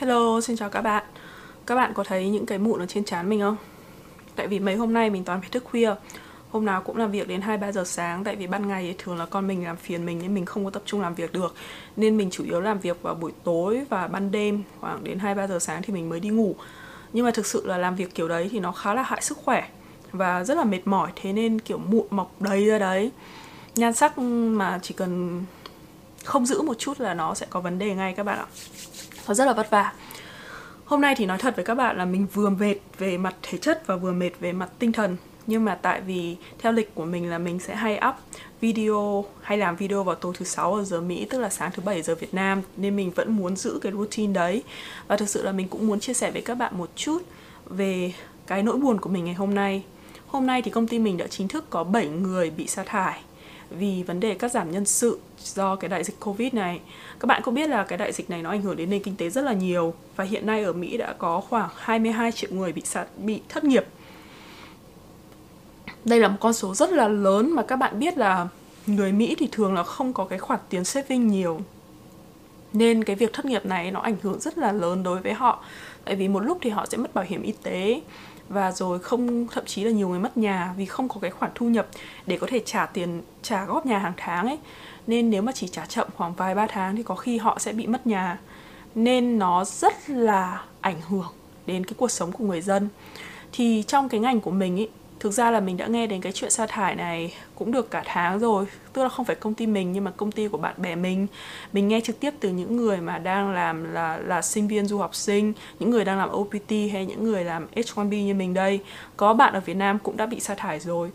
Hello, xin chào các bạn. Các bạn có thấy những cái mụn ở trên trán mình không? Tại vì mấy hôm nay mình toàn phải thức khuya. Hôm nào cũng làm việc đến 2-3 giờ sáng Tại vì ban ngày thì thường là con mình làm phiền mình Nên mình không có tập trung làm việc được. Nên mình chủ yếu làm việc vào buổi tối và ban đêm Khoảng đến 2-3 giờ sáng thì mình mới đi ngủ. Nhưng mà thực sự là làm việc kiểu đấy thì nó khá là hại sức khỏe Và rất là mệt mỏi Thế nên kiểu mụn mọc đầy ra đấy. Nhan sắc mà chỉ cần không giữ một chút là nó sẽ có vấn đề ngay các bạn ạ nó rất là vất vả. Hôm nay thì nói thật với các bạn là mình vừa mệt về mặt thể chất và vừa mệt về mặt tinh thần. Nhưng mà tại vì theo lịch của mình là mình sẽ hay up video, hay làm video vào tối thứ sáu ở giờ Mỹ, tức là sáng thứ bảy giờ Việt Nam. Nên mình vẫn muốn giữ cái routine đấy. Và thực sự là mình cũng muốn chia sẻ với các bạn một chút về cái nỗi buồn của mình ngày hôm nay. Hôm nay thì công ty mình đã chính thức có 7 người bị sa thải vì vấn đề cắt giảm nhân sự do cái đại dịch Covid này. Các bạn cũng biết là cái đại dịch này nó ảnh hưởng đến nền kinh tế rất là nhiều và hiện nay ở Mỹ đã có khoảng 22 triệu người bị sạt bị thất nghiệp. Đây là một con số rất là lớn mà các bạn biết là người Mỹ thì thường là không có cái khoản tiền saving nhiều. Nên cái việc thất nghiệp này nó ảnh hưởng rất là lớn đối với họ. Tại vì một lúc thì họ sẽ mất bảo hiểm y tế, và rồi không, thậm chí là nhiều người mất nhà vì không có cái khoản thu nhập để có thể trả tiền, trả góp nhà hàng tháng ấy. Nên nếu mà chỉ trả chậm khoảng vài ba tháng thì có khi họ sẽ bị mất nhà. Nên nó rất là ảnh hưởng đến cái cuộc sống của người dân. Thì trong cái ngành của mình ấy thực ra là mình đã nghe đến cái chuyện sa thải này cũng được cả tháng rồi. Tức là không phải công ty mình nhưng mà công ty của bạn bè mình. Mình nghe trực tiếp từ những người mà đang làm là là sinh viên du học sinh những người đang làm OPT hay những người làm H1B như mình đây. Có bạn ở Việt Nam cũng đã bị sa thải rồi.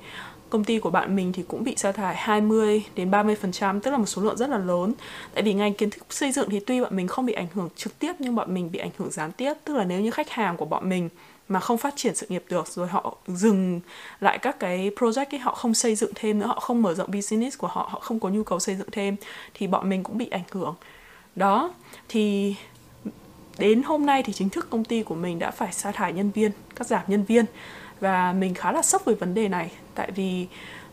Công ty của bạn mình thì cũng bị sa thải 20 đến 30%, tức là một số lượng rất là lớn. Tại vì ngành kiến thức xây dựng thì tuy bọn mình không bị ảnh hưởng trực tiếp nhưng bọn mình bị ảnh hưởng gián tiếp, tức là nếu như khách hàng của bọn mình mà không phát triển sự nghiệp được, rồi họ dừng lại các cái project ấy, họ không xây dựng thêm nữa, họ không mở rộng business của họ họ không có nhu cầu xây dựng thêm, thì bọn mình cũng bị ảnh hưởng. Đó, thì đến hôm nay thì chính thức công ty của mình đã phải sa thải nhân viên cắt giảm nhân viên. Và mình khá là sốc về vấn đề này, tại vì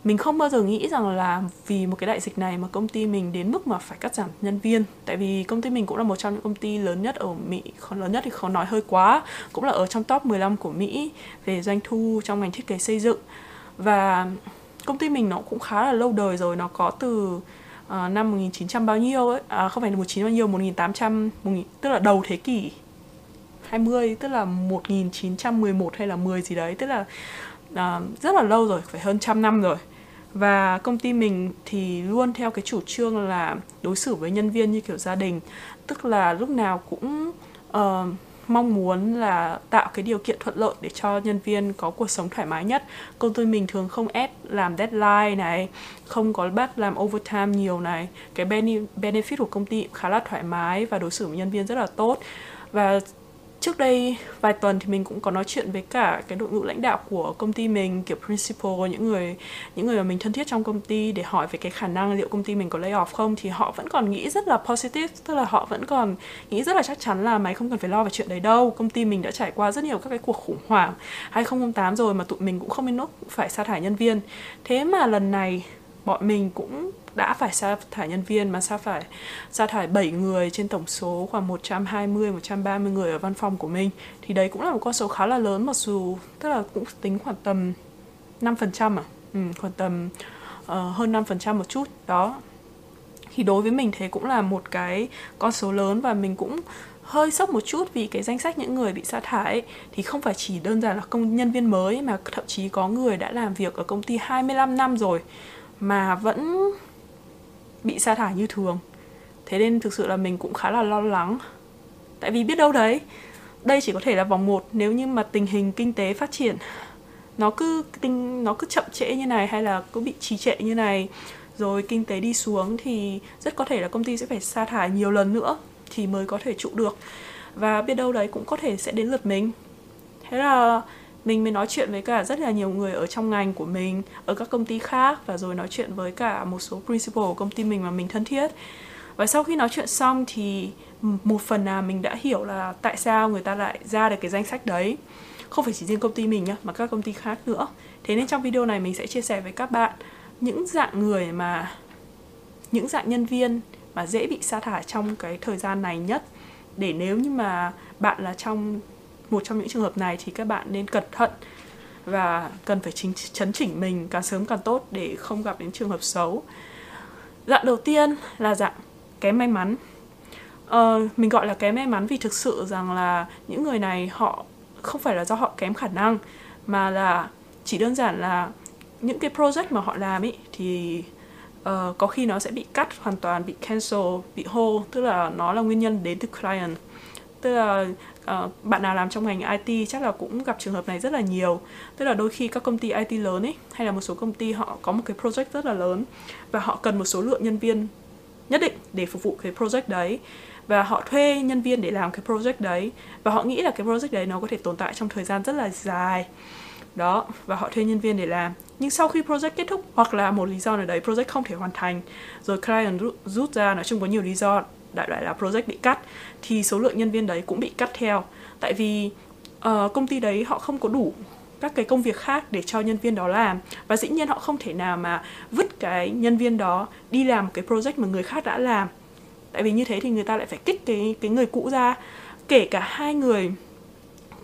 mình không bao giờ nghĩ rằng là vì một cái đại dịch này mà công ty mình đến mức mà phải cắt giảm nhân viên. Tại vì công ty mình cũng là một trong những công ty lớn nhất ở Mỹ không lớn nhất thì khó nói hơi quá cũng là ở trong top 15 của Mỹ về doanh thu trong ngành thiết kế xây dựng. Và công ty mình nó cũng khá là lâu đời rồi nó có từ uh, năm 1900 bao nhiêu ấy à, không phải là 19 bao nhiêu 1800 1000, tức là đầu thế kỷ 20 tức là 1911 hay là 10 gì đấy tức là uh, rất là lâu rồi phải hơn trăm năm rồi và công ty mình thì luôn theo cái chủ trương là đối xử với nhân viên như kiểu gia đình. Tức là lúc nào cũng uh, mong muốn là tạo cái điều kiện thuận lợi để cho nhân viên có cuộc sống thoải mái nhất. Công ty mình thường không ép làm deadline này không có bắt làm overtime nhiều này. Cái benefit của công ty khá là thoải mái và đối xử với nhân viên rất là tốt. Và trước đây vài tuần thì mình cũng có nói chuyện với cả cái đội ngũ lãnh đạo của công ty mình, kiểu principal, những người những người mà mình thân thiết trong công ty để hỏi về cái khả năng liệu công ty mình có lay off không, thì họ vẫn còn nghĩ rất là positive, tức là họ vẫn còn nghĩ rất là chắc chắn là mày không cần phải lo về chuyện đấy đâu. Công ty mình đã trải qua rất nhiều các cái cuộc khủng hoảng 2008 rồi mà tụi mình cũng không đến nốt phải sa thải nhân viên. Thế mà lần này bọn mình cũng đã phải sa thải nhân viên mà sa phải sa thải 7 người trên tổng số khoảng 120 130 người ở văn phòng của mình. Thì đấy cũng là một con số khá là lớn mặc dù tức là cũng tính khoảng tầm 5% à. Ừ, khoảng tầm uh, hơn 5% một chút. Đó. Thì đối với mình thế cũng là một cái con số lớn và mình cũng hơi sốc một chút vì cái danh sách những người bị sa thải ấy, thì không phải chỉ đơn giản là công nhân viên mới mà thậm chí có người đã làm việc ở công ty 25 năm rồi mà vẫn bị sa thải như thường. Thế nên thực sự là mình cũng khá là lo lắng. Tại vì biết đâu đấy, đây chỉ có thể là vòng một nếu như mà tình hình kinh tế phát triển nó cứ tinh, nó cứ chậm trễ như này hay là cứ bị trì trệ như này, rồi kinh tế đi xuống thì rất có thể là công ty sẽ phải sa thải nhiều lần nữa thì mới có thể trụ được. Và biết đâu đấy cũng có thể sẽ đến lượt mình. Thế là mình mới nói chuyện với cả rất là nhiều người ở trong ngành của mình, ở các công ty khác và rồi nói chuyện với cả một số principal của công ty mình mà mình thân thiết. Và sau khi nói chuyện xong thì một phần là mình đã hiểu là tại sao người ta lại ra được cái danh sách đấy. Không phải chỉ riêng công ty mình nhá, mà các công ty khác nữa. Thế nên trong video này mình sẽ chia sẻ với các bạn những dạng người mà, những dạng nhân viên mà dễ bị sa thải trong cái thời gian này nhất. Để nếu như mà bạn là trong một trong những trường hợp này thì các bạn nên cẩn thận và cần phải chính chấn chỉnh mình càng sớm càng tốt để không gặp đến trường hợp xấu. Dạng đầu tiên là dạng kém may mắn. Ờ, mình gọi là kém may mắn vì thực sự rằng là những người này họ không phải là do họ kém khả năng mà là chỉ đơn giản là những cái project mà họ làm ý thì uh, có khi nó sẽ bị cắt hoàn toàn bị cancel bị hold tức là nó là nguyên nhân đến từ client. Tức là uh, bạn nào làm trong ngành IT chắc là cũng gặp trường hợp này rất là nhiều. Tức là đôi khi các công ty IT lớn ấy hay là một số công ty họ có một cái project rất là lớn và họ cần một số lượng nhân viên nhất định để phục vụ cái project đấy. Và họ thuê nhân viên để làm cái project đấy và họ nghĩ là cái project đấy nó có thể tồn tại trong thời gian rất là dài. Đó và họ thuê nhân viên để làm. Nhưng sau khi project kết thúc hoặc là một lý do nào đấy project không thể hoàn thành rồi client rút ra nói chung có nhiều lý do đại loại là project bị cắt thì số lượng nhân viên đấy cũng bị cắt theo. Tại vì uh, công ty đấy họ không có đủ các cái công việc khác để cho nhân viên đó làm. Và dĩ nhiên họ không thể nào mà vứt cái nhân viên đó đi làm cái project mà người khác đã làm. Tại vì như thế thì người ta lại phải kích cái cái người cũ ra. Kể cả hai người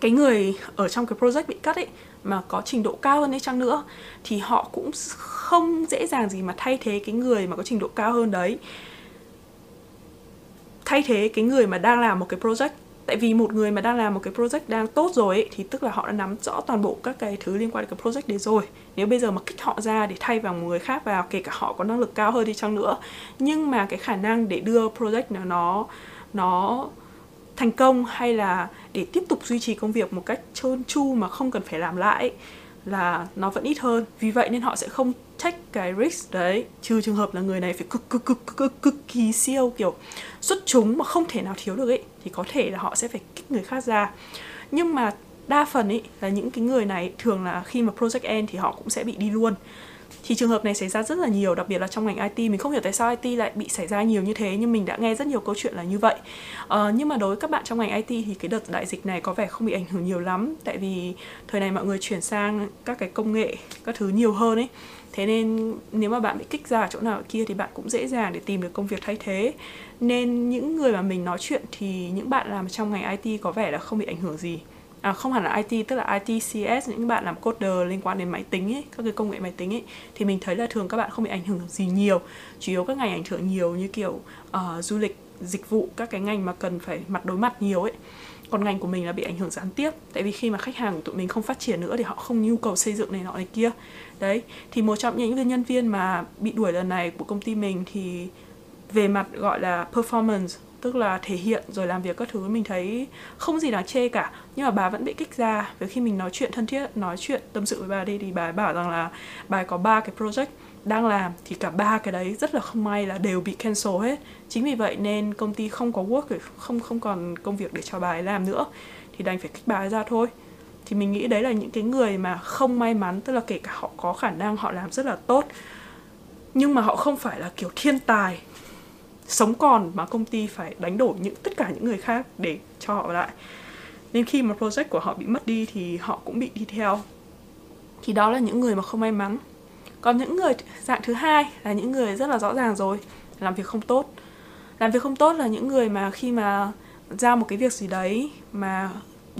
cái người ở trong cái project bị cắt ấy mà có trình độ cao hơn đấy chăng nữa thì họ cũng không dễ dàng gì mà thay thế cái người mà có trình độ cao hơn đấy thay thế cái người mà đang làm một cái project. Tại vì một người mà đang làm một cái project đang tốt rồi ấy, thì tức là họ đã nắm rõ toàn bộ các cái thứ liên quan đến cái project đấy rồi. Nếu bây giờ mà kích họ ra để thay vào một người khác vào kể cả họ có năng lực cao hơn đi chăng nữa. Nhưng mà cái khả năng để đưa project nó nó nó thành công hay là để tiếp tục duy trì công việc một cách trơn tru mà không cần phải làm lại là nó vẫn ít hơn. Vì vậy nên họ sẽ không take cái risk đấy. Trừ trường hợp là người này phải cực cực cực cực cực kỳ siêu, kiểu, xuất chúng mà không thể nào thiếu được ấy, thì có thể là họ sẽ phải kích người khác ra. Nhưng mà đa phần ấy là những cái người này thường là khi mà project end thì họ cũng sẽ bị đi luôn thì trường hợp này xảy ra rất là nhiều đặc biệt là trong ngành IT mình không hiểu tại sao IT lại bị xảy ra nhiều như thế nhưng mình đã nghe rất nhiều câu chuyện là như vậy. Uh, nhưng mà đối với các bạn trong ngành IT thì cái đợt đại dịch này có vẻ không bị ảnh hưởng nhiều lắm. Tại vì thời này mọi người chuyển sang các cái công nghệ các thứ nhiều hơn ấy. Thế nên nếu mà bạn bị kích ra ở chỗ nào kia thì bạn cũng dễ dàng để tìm được công việc thay thế. Nên những người mà mình nói chuyện thì những bạn làm trong ngành IT có vẻ là không bị ảnh hưởng gì à, không hẳn là IT tức là IT CS những bạn làm coder liên quan đến máy tính ấy, các cái công nghệ máy tính ấy thì mình thấy là thường các bạn không bị ảnh hưởng gì nhiều. Chủ yếu các ngành ảnh hưởng nhiều như kiểu uh, du lịch dịch vụ các cái ngành mà cần phải mặt đối mặt nhiều ấy. Còn ngành của mình là bị ảnh hưởng gián tiếp tại vì khi mà khách hàng của tụi mình không phát triển nữa thì họ không nhu cầu xây dựng này nọ này kia. Đấy thì một trong những nhân viên mà bị đuổi lần này của công ty mình thì về mặt gọi là performance tức là thể hiện rồi làm việc các thứ, mình thấy không gì đáng chê cả. Nhưng mà bà vẫn bị kích ra với khi mình nói chuyện thân thiết, nói chuyện tâm sự với bà đi, thì bà bảo rằng là bà có ba cái project đang làm, thì cả ba cái đấy rất là không may là đều bị cancel hết. Chính vì vậy nên công ty không có work, không không còn công việc để cho bà ấy làm nữa. Thì đành phải kích bà ấy ra thôi. Thì mình nghĩ đấy là những cái người mà không may mắn, tức là kể cả họ có khả năng họ làm rất là tốt, nhưng mà họ không phải là kiểu thiên tài sống còn mà công ty phải đánh đổi những, tất cả những người khác để cho họ lại. Nên khi mà project của họ bị mất đi thì họ cũng bị đi theo. Thì đó là những người mà không may mắn. Còn những người dạng thứ hai là những người rất là rõ ràng rồi, làm việc không tốt. Làm việc không tốt là những người mà khi mà giao một cái việc gì đấy mà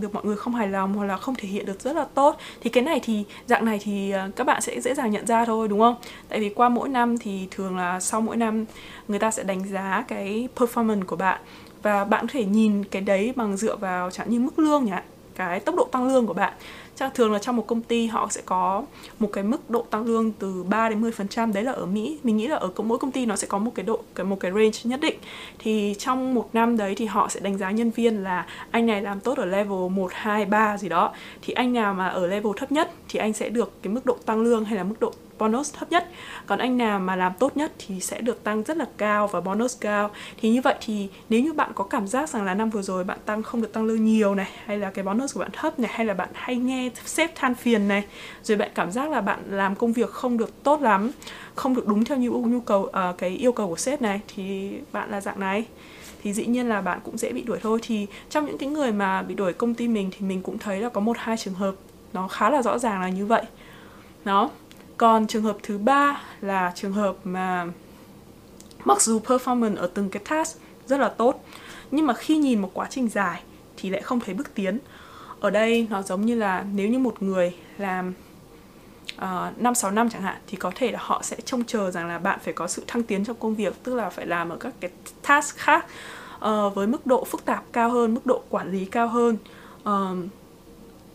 được mọi người không hài lòng hoặc là không thể hiện được rất là tốt, thì cái này thì, dạng này thì ờ, các bạn sẽ dễ dàng nhận ra thôi, đúng không? Tại vì qua mỗi năm thì thường là sau mỗi năm người ta sẽ đánh giá cái performance của bạn và bạn có thể nhìn cái đấy bằng dựa vào chẳng như mức lương nhỉ, cái tốc độ tăng lương của bạn chắc thường là trong một công ty họ sẽ có một cái mức độ tăng lương từ 3 đến 10 phần trăm. Đấy là ở Mỹ. Mình nghĩ là ở mỗi công ty nó sẽ có một cái độ cái một cái range nhất định. Thì trong một năm đấy thì họ sẽ đánh giá nhân viên là anh này làm tốt ở level 1, 2, 3 gì đó. Thì anh nào mà ở level thấp nhất thì anh sẽ được cái mức độ tăng lương hay là mức độ bonus thấp nhất. Còn anh nào mà làm tốt nhất thì sẽ được tăng rất là cao và bonus cao. Thì như vậy thì nếu như bạn có cảm giác rằng là năm vừa rồi bạn tăng không được tăng lương nhiều này hay là cái bonus của bạn thấp này hay là bạn hay nghe sếp than phiền này rồi bạn cảm giác là bạn làm công việc không được tốt lắm không được đúng theo nhu nhu cầu uh, cái yêu cầu của sếp này thì bạn là dạng này. Thì dĩ nhiên là bạn cũng dễ bị đuổi thôi. Thì trong những cái người mà bị đuổi công ty mình thì mình cũng thấy là có một hai trường hợp nó khá là rõ ràng là như vậy. Đó còn trường hợp thứ ba là trường hợp mà mặc dù performance ở từng cái task rất là tốt nhưng mà khi nhìn một quá trình dài thì lại không thấy bước tiến ở đây nó giống như là nếu như một người làm uh, 5 6 năm chẳng hạn thì có thể là họ sẽ trông chờ rằng là bạn phải có sự thăng tiến trong công việc, tức là phải làm ở các cái task khác uh, với mức độ phức tạp cao hơn, mức độ quản lý cao hơn. Uh,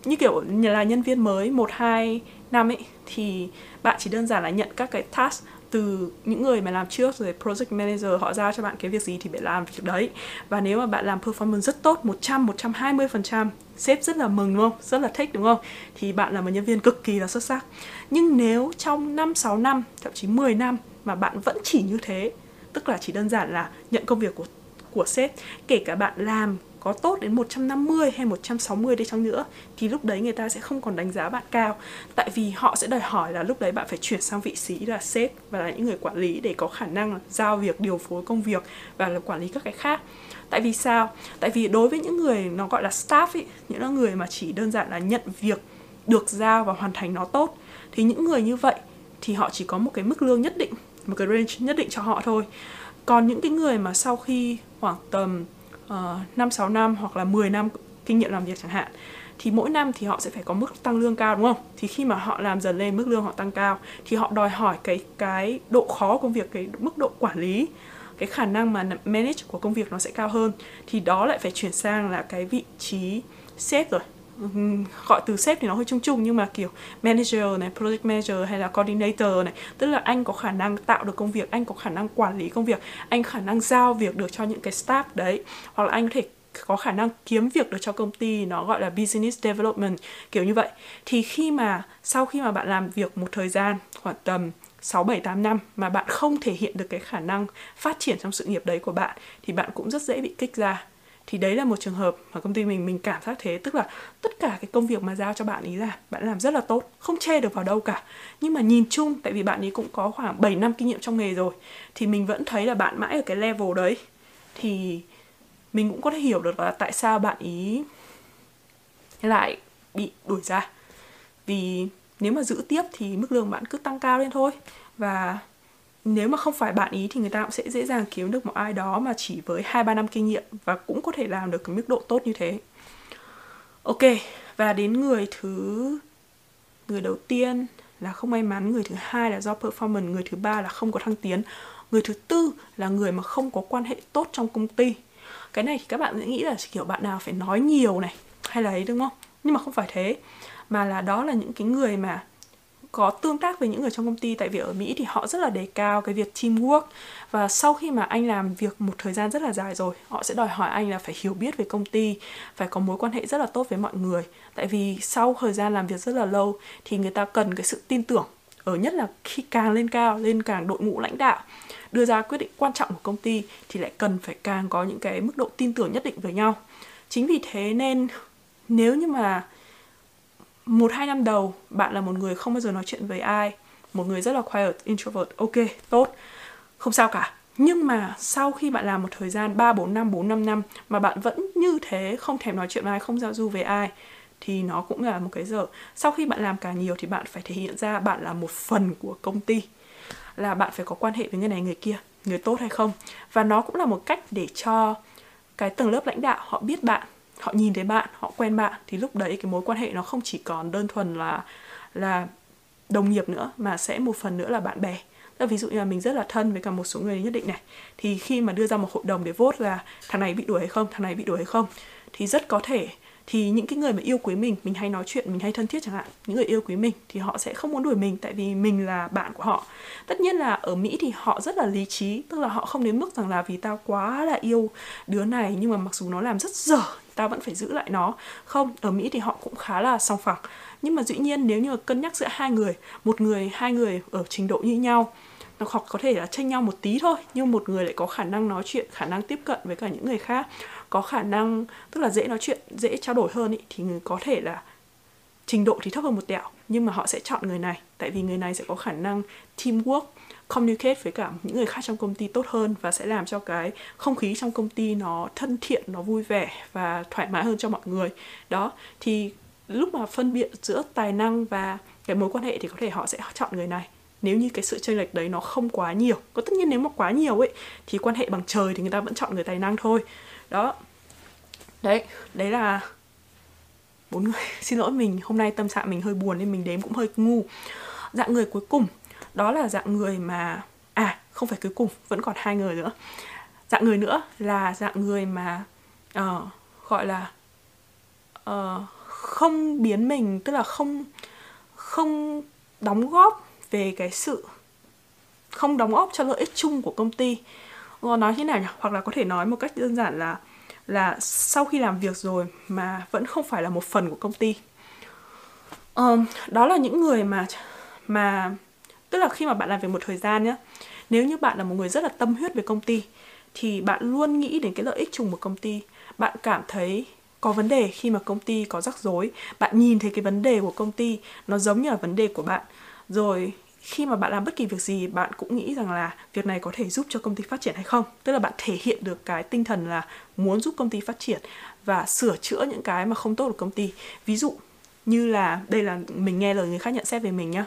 như kiểu là nhân viên mới 1 2 năm ấy, thì bạn chỉ đơn giản là nhận các cái task từ những người mà làm trước, rồi project manager họ giao cho bạn cái việc gì thì bạn làm việc đấy. Và nếu mà bạn làm performance rất tốt 100 120 phần trăm, sếp rất là mừng, đúng không? Rất là thích, đúng không? Thì bạn là một nhân viên cực kỳ là xuất sắc. Nhưng nếu trong 5 6 năm, thậm chí 10 năm mà bạn vẫn chỉ như thế, tức là chỉ đơn giản là nhận công việc của của sếp, kể cả bạn làm có tốt đến 150 hay 160 đi chăng nữa, thì lúc đấy người ta sẽ không còn đánh giá bạn cao. Tại vì họ sẽ đòi hỏi là lúc đấy bạn phải chuyển sang vị trí là sếp và là những người quản lý để có khả năng giao việc, điều phối công việc và là quản lý các cái khác. Tại vì sao? Tại vì đối với những người nó gọi là staff ấy những người mà chỉ đơn giản là nhận việc được giao và hoàn thành nó tốt, thì những người như vậy thì họ chỉ có một cái mức lương nhất định, một cái range nhất định cho họ thôi. Còn những cái người mà sau khi khoảng tầm uh, 5 6 năm hoặc là 10 năm kinh nghiệm làm việc chẳng hạn thì mỗi năm thì họ sẽ phải có mức tăng lương cao đúng không? Thì khi mà họ làm dần lên mức lương họ tăng cao thì họ đòi hỏi cái cái độ khó công việc, cái mức độ quản lý, cái khả năng mà manage của công việc nó sẽ cao hơn thì đó lại phải chuyển sang là cái vị trí sếp rồi gọi từ sếp thì nó hơi chung chung nhưng mà kiểu manager này, project manager hay là coordinator này, tức là anh có khả năng tạo được công việc, anh có khả năng quản lý công việc, anh khả năng giao việc được cho những cái staff đấy, hoặc là anh có thể có khả năng kiếm việc được cho công ty nó gọi là business development kiểu như vậy. Thì khi mà sau khi mà bạn làm việc một thời gian khoảng tầm 6 7 8 năm mà bạn không thể hiện được cái khả năng phát triển trong sự nghiệp đấy của bạn thì bạn cũng rất dễ bị kích ra thì đấy là một trường hợp mà công ty mình mình cảm giác thế. Tức là tất cả cái công việc mà giao cho bạn ý là bạn làm rất là tốt, không chê được vào đâu cả. Nhưng mà nhìn chung, tại vì bạn ấy cũng có khoảng 7 năm kinh nghiệm trong nghề rồi, thì mình vẫn thấy là bạn mãi ở cái level đấy. Thì mình cũng có thể hiểu được là tại sao bạn ý lại bị đuổi ra. Vì nếu mà giữ tiếp thì mức lương bạn cứ tăng cao lên thôi. Và nếu mà không phải bạn ý thì người ta cũng sẽ dễ dàng kiếm được một ai đó mà chỉ với hai, ba năm kinh nghiệm và cũng có thể làm được cái mức độ tốt như thế. Ok, và đến người thứ, người đầu tiên là không may mắn, người thứ hai là do performance, người thứ ba là không có thăng tiến. Người thứ tư là người mà không có quan hệ tốt trong công ty. Cái này thì các bạn sẽ nghĩ là kiểu bạn nào phải nói nhiều này, hay là ấy, đúng không? Nhưng mà không phải thế, mà là đó là những cái người mà có tương tác với những người trong công ty tại vì ở Mỹ thì họ rất là đề cao cái việc teamwork. Và sau khi mà anh làm việc một thời gian rất là dài rồi, họ sẽ đòi hỏi anh là phải hiểu biết về công ty, phải có mối quan hệ rất là tốt với mọi người. Tại vì sau thời gian làm việc rất là lâu thì người ta cần cái sự tin tưởng ở nhất là khi càng lên cao, lên càng đội ngũ lãnh đạo, đưa ra quyết định quan trọng của công ty thì lại cần phải càng có những cái mức độ tin tưởng nhất định với nhau. Chính vì thế nên nếu như mà một hai năm đầu bạn là một người không bao giờ nói chuyện với ai. Một người rất là quiet introvert. Ok tốt. Không sao cả. Nhưng mà sau khi bạn làm một thời gian 3, 4 năm, 4, 5 năm mà bạn vẫn như thế, không thèm nói chuyện với ai, không giao du với ai thì nó cũng là một cái dở Sau khi bạn làm càng nhiều thì bạn phải thể hiện ra bạn là một phần của công ty. Là bạn phải có quan hệ với người này người kia, người tốt hay không. Và nó cũng là một cách để cho cái tầng lớp lãnh đạo họ biết bạn họ nhìn thấy bạn, họ quen bạn, thì lúc đấy cái mối quan hệ nó không chỉ còn đơn thuần là là đồng nghiệp nữa, mà sẽ một phần nữa là bạn bè. Là ví dụ như là mình rất là thân với cả một số người nhất định này, thì khi mà đưa ra một hội đồng để vote là thằng này bị đuổi hay không, thằng này bị đuổi hay không, thì rất có thể thì những cái người mà yêu quý mình mình hay nói chuyện, mình hay thân thiết chẳng hạn, những người yêu quý mình thì họ sẽ không muốn đuổi mình tại vì mình là bạn của họ. Tất nhiên là ở mỹ thì họ rất là lý trí, tức là họ không đến mức rằng là vì tao quá là yêu đứa này, nhưng mà mặc dù nó làm rất dở, tao vẫn phải giữ lại nó. Không, ở mỹ thì họ cũng khá là song phẳng. Nhưng mà dĩ nhiên nếu như cân nhắc giữa hai người, một người, hai người ở trình độ như nhau, nó hoặc có thể là tranh nhau một tí thôi, nhưng một người lại có khả năng nói chuyện, khả năng tiếp cận với cả những người khác có khả năng tức là dễ nói chuyện dễ trao đổi hơn ý, thì người có thể là trình độ thì thấp hơn một tẹo. Nhưng mà họ sẽ chọn người này tại vì người này sẽ có khả năng teamwork communicate với cả những người khác trong công ty tốt hơn và sẽ làm cho cái không khí trong công ty nó thân thiện nó vui vẻ và thoải mái hơn cho mọi người. Đó thì lúc mà phân biệt giữa tài năng và cái mối quan hệ thì có thể họ sẽ chọn người này. Nếu như cái sự chênh lệch đấy nó không quá nhiều có tất nhiên nếu mà quá nhiều ấy thì quan hệ bằng trời thì người ta vẫn chọn người tài năng thôi đó. Đấy đấy là bốn người. Xin lỗi mình hôm nay tâm trạng mình hơi buồn nên mình đếm cũng hơi ngu. Dạng người cuối cùng. Đó là dạng người mà à không phải cuối cùng vẫn còn hai người nữa. Dạng người nữa là dạng người mà uh, gọi là uh, không biến mình tức là không không đóng góp về cái sự không đóng góp cho lợi ích chung của công ty nói thế nào nhỉ? Hoặc là có thể nói một cách đơn giản là là sau khi làm việc rồi mà vẫn không phải là một phần của công ty. Um, đó là những người mà mà tức là khi mà bạn làm việc một thời gian nhé nếu như bạn là một người rất là tâm huyết về công ty thì bạn luôn nghĩ đến cái lợi ích chung của công ty. Bạn cảm thấy có vấn đề khi mà công ty có rắc rối. Bạn nhìn thấy cái vấn đề của công ty nó giống như là vấn đề của bạn. Rồi khi mà bạn làm bất kỳ việc gì, bạn cũng nghĩ rằng là việc này có thể giúp cho công ty phát triển hay không? Tức là bạn thể hiện được cái tinh thần là muốn giúp công ty phát triển và sửa chữa những cái mà không tốt của công ty. Ví dụ như là, đây là mình nghe lời người khác nhận xét về mình nhá.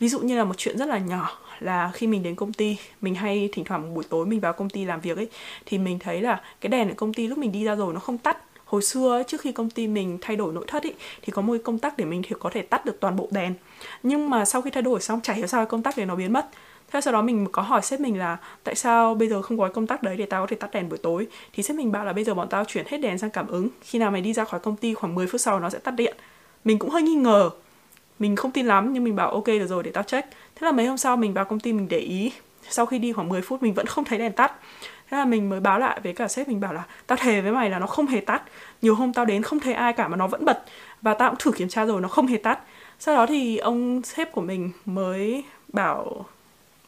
Ví dụ như là một chuyện rất là nhỏ, là khi mình đến công ty, mình hay thỉnh thoảng buổi tối mình vào công ty làm việc ấy, thì mình thấy là cái đèn ở công ty lúc mình đi ra rồi nó không tắt hồi xưa trước khi công ty mình thay đổi nội thất ý thì có một cái công tắc để mình thì có thể tắt được toàn bộ đèn. Nhưng mà sau khi thay đổi xong, chả hiểu sao cái công tắc này nó biến mất. Thế sau đó mình có hỏi sếp mình là, tại sao bây giờ không có cái công tắc đấy để tao có thể tắt đèn buổi tối? Thì sếp mình bảo là, bây giờ bọn tao chuyển hết đèn sang cảm ứng. Khi nào mày đi ra khỏi công ty khoảng 10 phút sau nó sẽ tắt điện. Mình cũng hơi nghi ngờ. Mình không tin lắm, nhưng mình bảo, ok, được rồi, để tao check. Thế là mấy hôm sau mình vào công ty mình để ý. Sau khi đi khoảng 10 phút, mình vẫn không thấy đèn tắt thế là mình mới báo lại với cả sếp mình bảo là, tao thề với mày là nó không hề tắt nhiều hôm tao đến không thấy ai cả mà nó vẫn bật. Và tao cũng thử kiểm tra rồi, nó không hề tắt sau đó thì ông sếp của mình mới bảo,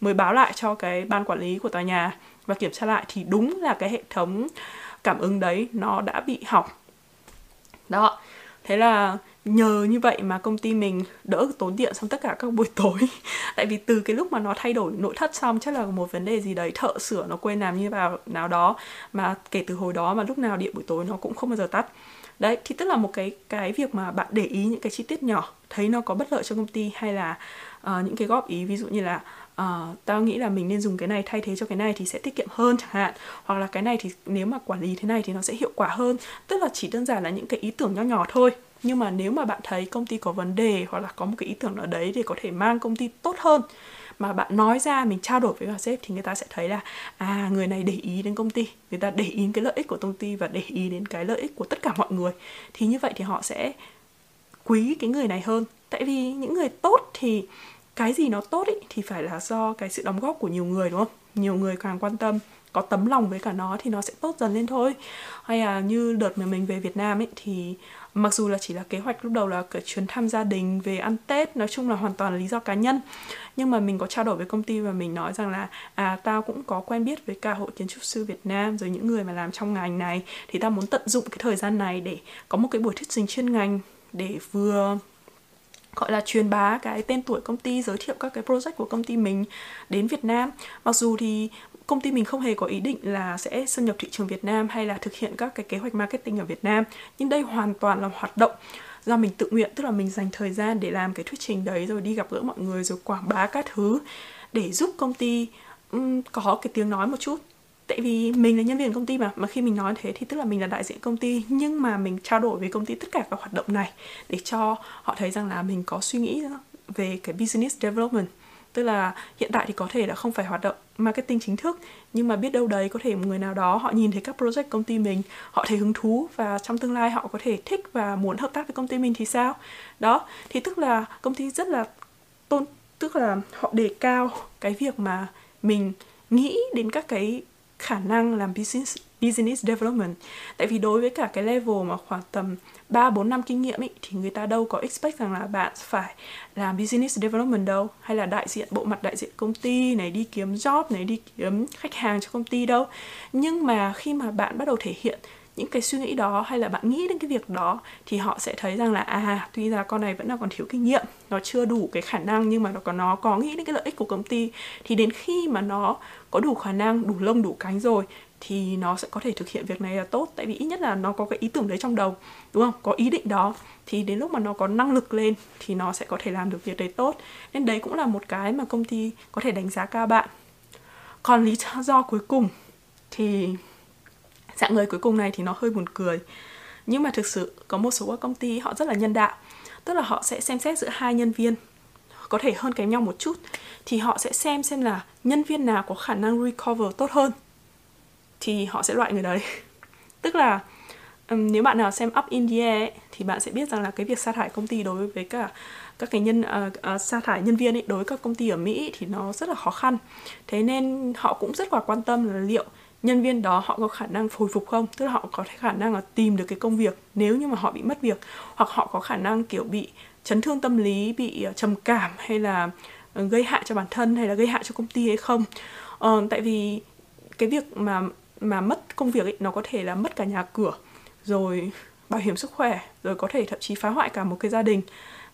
mới báo lại cho cái ban quản lý của tòa nhà và kiểm tra lại thì đúng là cái hệ thống cảm ứng đấy nó đã bị hỏng. Đó. Thế là nhờ như vậy mà công ty mình đỡ tốn điện trong tất cả các buổi tối. Tại vì từ cái lúc mà nó thay đổi nội thất xong chắc là một vấn đề gì đấy thợ sửa nó quên làm như vào nào đó. Mà kể từ hồi đó mà lúc nào điện buổi tối nó cũng không bao giờ tắt. Đấy thì tức là một cái cái việc mà bạn để ý những cái chi tiết nhỏ thấy nó có bất lợi cho công ty hay là uh, những cái góp ý ví dụ như là uh, tao nghĩ là mình nên dùng cái này thay thế cho cái này thì sẽ tiết kiệm hơn chẳng hạn. Hoặc là cái này thì nếu mà quản lý thế này thì nó sẽ hiệu quả hơn. Tức là chỉ đơn giản là những cái ý tưởng nho nhỏ thôi nhưng mà nếu mà bạn thấy công ty có vấn đề hoặc là có một cái ý tưởng nào đấy để có thể mang công ty tốt hơn mà bạn nói ra mình trao đổi với bà sếp thì người ta sẽ thấy là à người này để ý đến công ty người ta để ý đến cái lợi ích của công ty và để ý đến cái lợi ích của tất cả mọi người thì như vậy thì họ sẽ quý cái người này hơn. Tại vì những người tốt thì cái gì nó tốt ý, thì phải là do cái sự đóng góp của nhiều người đúng không? Nhiều người càng quan tâm có tấm lòng với cả nó thì nó sẽ tốt dần lên thôi. Hay là như đợt mà mình về Việt Nam ấy thì mặc dù là chỉ là kế hoạch lúc đầu là cái chuyến thăm gia đình, về ăn Tết, nói chung là hoàn toàn là lý do cá nhân. Nhưng mà mình có trao đổi với công ty và mình nói rằng là à tao cũng có quen biết với cả hội kiến trúc sư Việt Nam, rồi những người mà làm trong ngành này. Thì tao muốn tận dụng cái thời gian này để có một cái buổi thuyết trình chuyên ngành để vừa, gọi là, truyền bá cái tên tuổi công ty, giới thiệu các cái project của công ty mình đến Việt Nam. Mặc dù thì công ty mình không hề có ý định là sẽ xâm nhập thị trường Việt Nam hay là thực hiện các cái kế hoạch marketing ở Việt Nam. Nhưng đây hoàn toàn là hoạt động do mình tự nguyện tức là mình dành thời gian để làm cái thuyết trình đấy rồi đi gặp gỡ mọi người rồi quảng bá các thứ để giúp công ty um, có cái tiếng nói một chút. Tại vì mình là nhân viên công ty mà mà khi mình nói thế thì tức là mình là đại diện công ty nhưng mà mình trao đổi với công ty tất cả các hoạt động này để cho họ thấy rằng là mình có suy nghĩ về cái business development tức là hiện tại thì có thể là không phải hoạt động marketing chính thức, nhưng mà biết đâu đấy có thể một người nào đó họ nhìn thấy các project công ty mình, họ thấy hứng thú và trong tương lai họ có thể thích và muốn hợp tác với công ty mình thì sao? Đó, thì tức là công ty rất là tôn, tức là họ đề cao cái việc mà mình nghĩ đến các cái khả năng làm business business development. Tại vì đối với cả cái level mà khoảng tầm 3 4 năm kinh nghiệm ý, thì người ta đâu có expect rằng là bạn phải làm business development đâu hay là đại diện bộ mặt đại diện công ty này đi kiếm job này đi kiếm khách hàng cho công ty đâu. Nhưng mà khi mà bạn bắt đầu thể hiện những cái suy nghĩ đó hay là bạn nghĩ đến cái việc đó thì họ sẽ thấy rằng là à tuy ra con này vẫn là còn thiếu kinh nghiệm, nó chưa đủ cái khả năng nhưng mà nó có nó có nghĩ đến cái lợi ích của công ty, thì đến khi mà nó có đủ khả năng, đủ lông, đủ cánh rồi thì nó sẽ có thể thực hiện việc này là tốt. Tại vì ít nhất là nó có cái ý tưởng đấy trong đầu, đúng không? Có ý định đó thì đến lúc mà nó có năng lực lên thì nó sẽ có thể làm được việc đấy tốt. Nên đấy cũng là một cái mà công ty có thể đánh giá cao bạn. Còn lý do cuối cùng thì dạng người cuối cùng này thì nó hơi buồn cười. Nhưng mà thực sự có một số các công ty họ rất là nhân đạo. Tức là họ sẽ xem xét giữa hai nhân viên có thể hơn kém nhau một chút thì họ sẽ xem xem là nhân viên nào có khả năng recover tốt hơn thì họ sẽ loại người đấy. Tức là um, nếu bạn nào xem Up in the Air ấy, thì bạn sẽ biết rằng là cái việc sa thải công ty đối với cả các cái nhân uh, uh, sa thải nhân viên ấy đối với các công ty ở Mỹ thì nó rất là khó khăn. Thế nên họ cũng rất là quan tâm là liệu nhân viên đó họ có khả năng hồi phục không? Tức là họ có thể khả năng là tìm được cái công việc nếu như mà họ bị mất việc hoặc họ có khả năng kiểu bị chấn thương tâm lý bị ờ, trầm cảm hay là ờ, gây hại cho bản thân hay là gây hại cho công ty hay không? Ờ, tại vì cái việc mà mà mất công việc ấy nó có thể là mất cả nhà cửa rồi bảo hiểm sức khỏe rồi có thể thậm chí phá hoại cả một cái gia đình.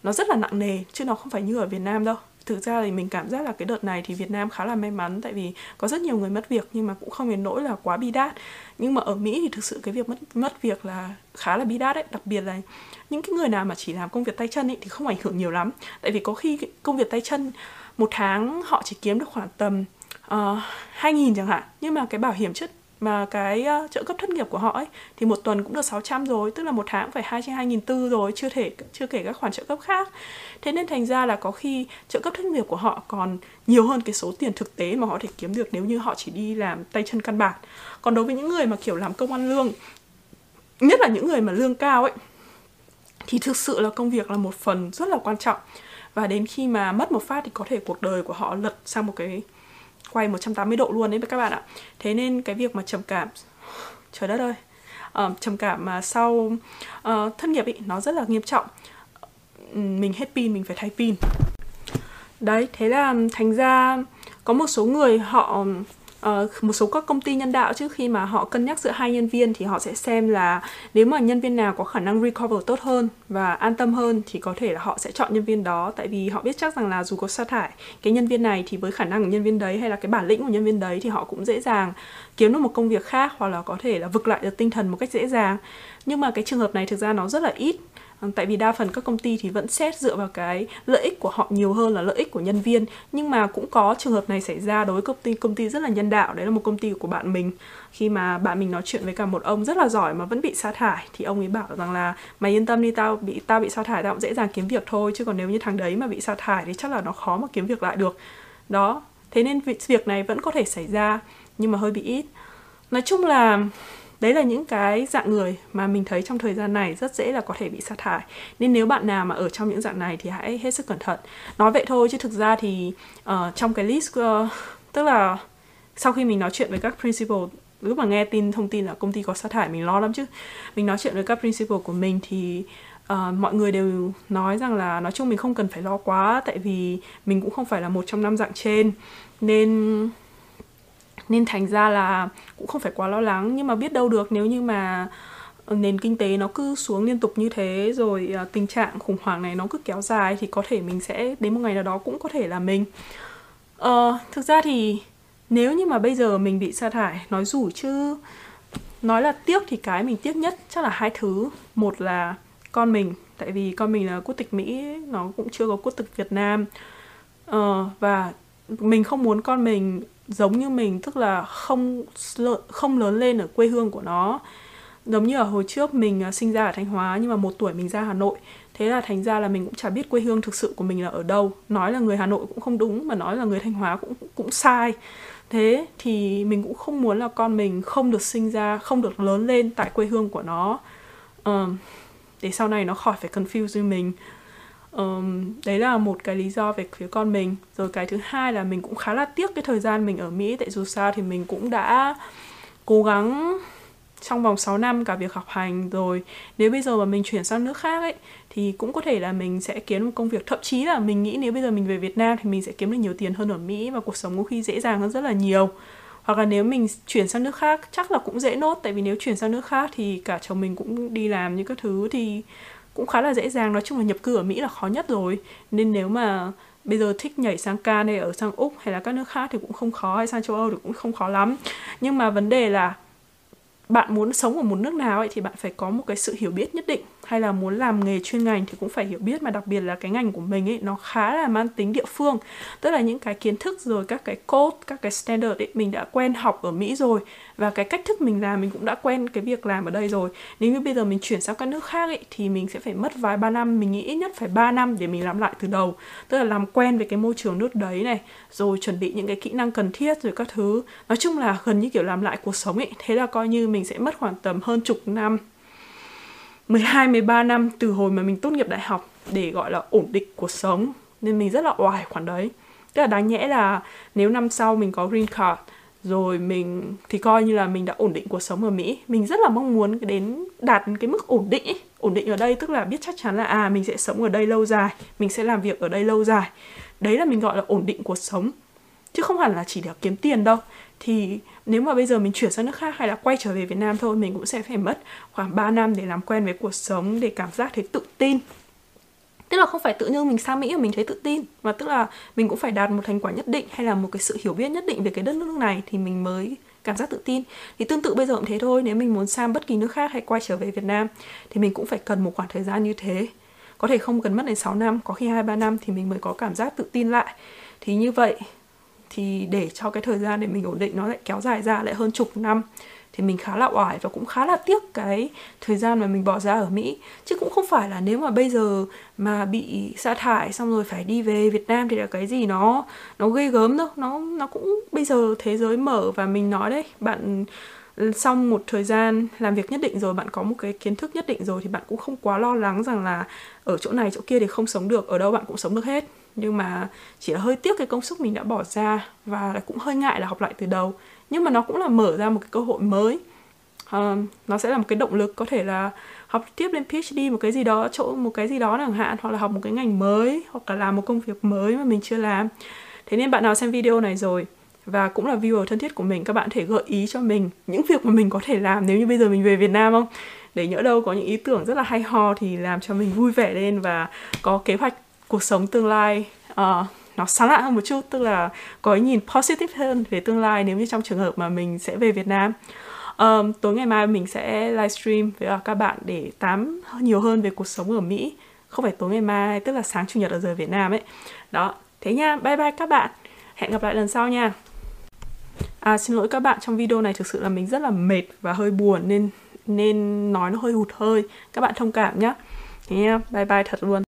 Nó rất là nặng nề chứ nó không phải như ở Việt Nam đâu thực ra thì mình cảm giác là cái đợt này thì Việt Nam khá là may mắn tại vì có rất nhiều người mất việc nhưng mà cũng không đến nỗi là quá bi đát. Nhưng mà ở Mỹ thì thực sự cái việc mất mất việc là khá là bi đát đấy. Đặc biệt là những cái người nào mà chỉ làm công việc tay chân ấy thì không ảnh hưởng nhiều lắm. Tại vì có khi công việc tay chân một tháng họ chỉ kiếm được khoảng tầm ờ, uh, 2.000 chẳng hạn. Nhưng mà cái bảo hiểm chất mà cái uh, trợ cấp thất nghiệp của họ ấy thì một tuần cũng được 600 rồi tức là một tháng phải hai trên hai nghìn tư rồi chưa thể chưa kể các khoản trợ cấp khác. Thế nên thành ra là có khi trợ cấp thất nghiệp của họ còn nhiều hơn cái số tiền thực tế mà họ thể kiếm được nếu như họ chỉ đi làm tay chân căn bản. Còn đối với những người mà kiểu làm công ăn lương nhất là những người mà lương cao ấy thì thực sự là công việc là một phần rất là quan trọng. Và đến khi mà mất một phát thì có thể cuộc đời của họ lật sang một cái quay 180 độ luôn đấy các bạn ạ. Thế nên cái việc mà trầm cảm trời đất ơi uh, trầm cảm mà sau uh, thất nghiệp ý nó rất là nghiêm trọng. Mình hết pin mình phải thay pin. Đấy thế là thành ra có một số người họ uh, một số các công ty nhân đạo trước khi mà họ cân nhắc giữa hai nhân viên thì họ sẽ xem là nếu mà nhân viên nào có khả năng recover tốt hơn và an tâm hơn thì có thể là họ sẽ chọn nhân viên đó. Tại vì họ biết chắc rằng là dù có sa thải cái nhân viên này thì với khả năng của nhân viên đấy hay là cái bản lĩnh của nhân viên đấy thì họ cũng dễ dàng kiếm được một công việc khác hoặc là có thể là vực lại được tinh thần một cách dễ dàng. Nhưng mà cái trường hợp này thực ra nó rất là ít. Vâng, tại vì đa phần các công ty thì vẫn xét dựa vào cái lợi ích của họ nhiều hơn là lợi ích của nhân viên. Nhưng mà cũng có trường hợp này xảy ra đối với công ty công ty rất là nhân đạo. Đấy là một công ty của bạn mình. Khi mà bạn mình nói chuyện với cả một ông rất là giỏi mà vẫn bị sa thải, thì ông ấy bảo rằng là, mày yên tâm đi, tao bị tao bị sa thải, tao cũng dễ dàng kiếm việc thôi. Chứ còn nếu như thằng đấy mà bị sa thải thì chắc là nó khó mà kiếm việc lại được. Đó, thế nên việc này vẫn có thể xảy ra, nhưng mà hơi bị ít. Nói chung là đấy là những cái dạng người mà mình thấy trong thời gian này rất dễ là có thể bị sa thải. Nên nếu bạn nào mà ở trong những dạng này thì hãy hết sức cẩn thận. Nói vậy thôi chứ thực ra thì uh, trong cái list uh, tức là sau khi mình nói chuyện với các principal lúc mà nghe tin thông tin là công ty có sa thải mình lo lắm chứ. Mình nói chuyện với các principal của mình thì uh, mọi người đều nói rằng là nói chung mình không cần phải lo quá tại vì mình cũng không phải là một trong năm dạng trên. Nên nên thành ra là cũng không phải quá lo lắng. Nhưng mà biết đâu được nếu như mà ờ, nền kinh tế nó cứ xuống liên tục như thế rồi uh, tình trạng khủng hoảng này nó cứ kéo dài thì có thể mình sẽ đến một ngày nào đó cũng có thể là mình. Uh, thực ra thì nếu như mà bây giờ mình bị sa thải nói rủi chứ nói là tiếc thì cái mình tiếc nhất chắc là hai thứ. Một là con mình tại vì con mình là quốc tịch mỹ nó cũng chưa có quốc tịch việt nam. Uh, và mình không muốn con mình giống như mình tức là không không lớn lên ở quê hương của nó. Giống như ở hồi trước mình à, sinh ra ở thanh hóa nhưng mà một tuổi mình ra hà nội. Thế là thành ra là mình cũng chả biết quê hương thực sự của mình là ở đâu. Nói là người hà nội cũng không đúng mà nói là người thanh hóa cũng cũng sai. Thế thì mình cũng không muốn là con mình không được sinh ra không được lớn lên tại quê hương của nó. Um, để sau này nó khỏi phải confuse như mình um, đấy là một cái lý do về phía con mình. Rồi cái thứ hai là mình cũng khá là tiếc cái thời gian mình ở Mỹ tại dù sao thì mình cũng đã cố gắng trong vòng 6 năm cả việc học hành. Rồi nếu bây giờ mà mình chuyển sang nước khác ấy thì cũng có thể là mình sẽ kiếm một công việc. Thậm chí là mình nghĩ nếu bây giờ mình về Việt Nam thì mình sẽ kiếm được nhiều tiền hơn ở Mỹ và cuộc sống có khi dễ dàng hơn rất là nhiều. Hoặc là nếu mình chuyển sang nước khác chắc là cũng dễ nốt tại vì nếu chuyển sang nước khác thì cả chồng mình cũng đi làm những các thứ thì cũng khá là dễ dàng. Nói chung là nhập cư ở Mỹ là khó nhất rồi. Nên nếu mà bây giờ thích nhảy sang Can hay ở sang Úc hay là các nước khác thì cũng không khó, hay sang châu Âu thì cũng không khó lắm. Nhưng mà vấn đề là bạn muốn sống ở một nước nào ấy thì bạn phải có một cái sự hiểu biết nhất định hay là muốn làm nghề chuyên ngành thì cũng phải hiểu biết, mà đặc biệt là cái ngành của mình ấy, nó khá là mang tính địa phương. Tức là những cái kiến thức rồi các cái code, các cái standard ấy, mình đã quen học ở Mỹ rồi và cái cách thức mình làm, mình cũng đã quen cái việc làm ở đây rồi. Nếu như bây giờ mình chuyển sang các nước khác ấy, thì mình sẽ phải mất vài ba năm, mình nghĩ ít nhất phải 3 năm để mình làm lại từ đầu. Tức là làm quen với cái môi trường nước đấy này, rồi chuẩn bị những cái kỹ năng cần thiết rồi các thứ. Nói chung là gần như kiểu làm lại cuộc sống ấy, thế là coi như mình sẽ mất khoảng tầm hơn chục năm. 12 13 năm từ hồi mà mình tốt nghiệp đại học để gọi là ổn định cuộc sống. Nên mình rất là oải khoản đấy. Tức là đáng nhẽ là nếu năm sau mình có green card, rồi mình thì coi như là mình đã ổn định cuộc sống ở Mỹ. Mình rất là mong muốn đến đạt cái mức ổn định ấy. ổn định ở đây tức là biết chắc chắn là à mình sẽ sống ở đây lâu dài, mình sẽ làm việc ở đây lâu dài. Đấy là mình gọi là ổn định cuộc sống. Chứ không hẳn là chỉ để kiếm tiền đâu. Thì nếu mà bây giờ mình chuyển sang nước khác hay là quay trở về Việt Nam thôi, mình cũng sẽ phải mất khoảng 3 năm để làm quen với cuộc sống, để cảm giác thấy tự tin. Tức là không phải tự nhiên mình sang Mỹ mà mình thấy tự tin, mà tức là mình cũng phải đạt một thành quả nhất định hay là một cái sự hiểu biết nhất định về cái đất nước này thì mình mới cảm giác tự tin. Thì tương tự bây giờ cũng thế thôi, nếu mình muốn sang bất kỳ nước khác hay quay trở về Việt Nam thì mình cũng phải cần một khoảng thời gian như thế. Có thể không cần mất đến 6 năm, có khi hai ba năm thì mình mới có cảm giác tự tin lại. Thì như vậy thì để cho cái thời gian để mình ổn định nó lại kéo dài ra lại hơn chục năm, thì mình khá là oải và cũng khá là tiếc cái thời gian mà mình bỏ ra ở Mỹ. Chứ cũng không phải là nếu mà bây giờ mà bị sa thải xong rồi phải đi về Việt Nam thì là cái gì nó nó ghê gớm đâu. Nó nó cũng bây giờ thế giới mở và mình nói đấy, bạn xong một thời gian làm việc nhất định rồi, bạn có một cái kiến thức nhất định rồi thì bạn cũng không quá lo lắng rằng là ở chỗ này chỗ kia thì không sống được, ở đâu bạn cũng sống được hết nhưng mà chỉ là hơi tiếc cái công sức mình đã bỏ ra và cũng hơi ngại là học lại từ đầu. Nhưng mà nó cũng là mở ra một cái cơ hội mới. Uh, nó sẽ là một cái động lực có thể là học tiếp lên PhD một cái gì đó chỗ một cái gì đó chẳng hạn hoặc là học một cái ngành mới hoặc là làm một công việc mới mà mình chưa làm. Thế nên bạn nào xem video này rồi và cũng là viewer thân thiết của mình các bạn thể gợi ý cho mình những việc mà mình có thể làm nếu như bây giờ mình về Việt Nam không? Để nhỡ đâu có những ý tưởng rất là hay ho thì làm cho mình vui vẻ lên và có kế hoạch cuộc sống tương lai uh, nó sáng lạ hơn một chút tức là có cái nhìn positive hơn về tương lai nếu như trong trường hợp mà mình sẽ về Việt Nam. Um, tối ngày mai mình sẽ livestream với các bạn để tám nhiều hơn về cuộc sống ở Mỹ không phải tối ngày mai tức là sáng chủ nhật ở giờ Việt Nam ấy. Đó thế nha bye bye các bạn. Hẹn gặp lại lần sau nha. À xin lỗi các bạn trong video này thực sự là mình rất là mệt và hơi buồn nên nên nói nó hơi hụt hơi. Các bạn thông cảm nhé thế nha bye bye thật luôn.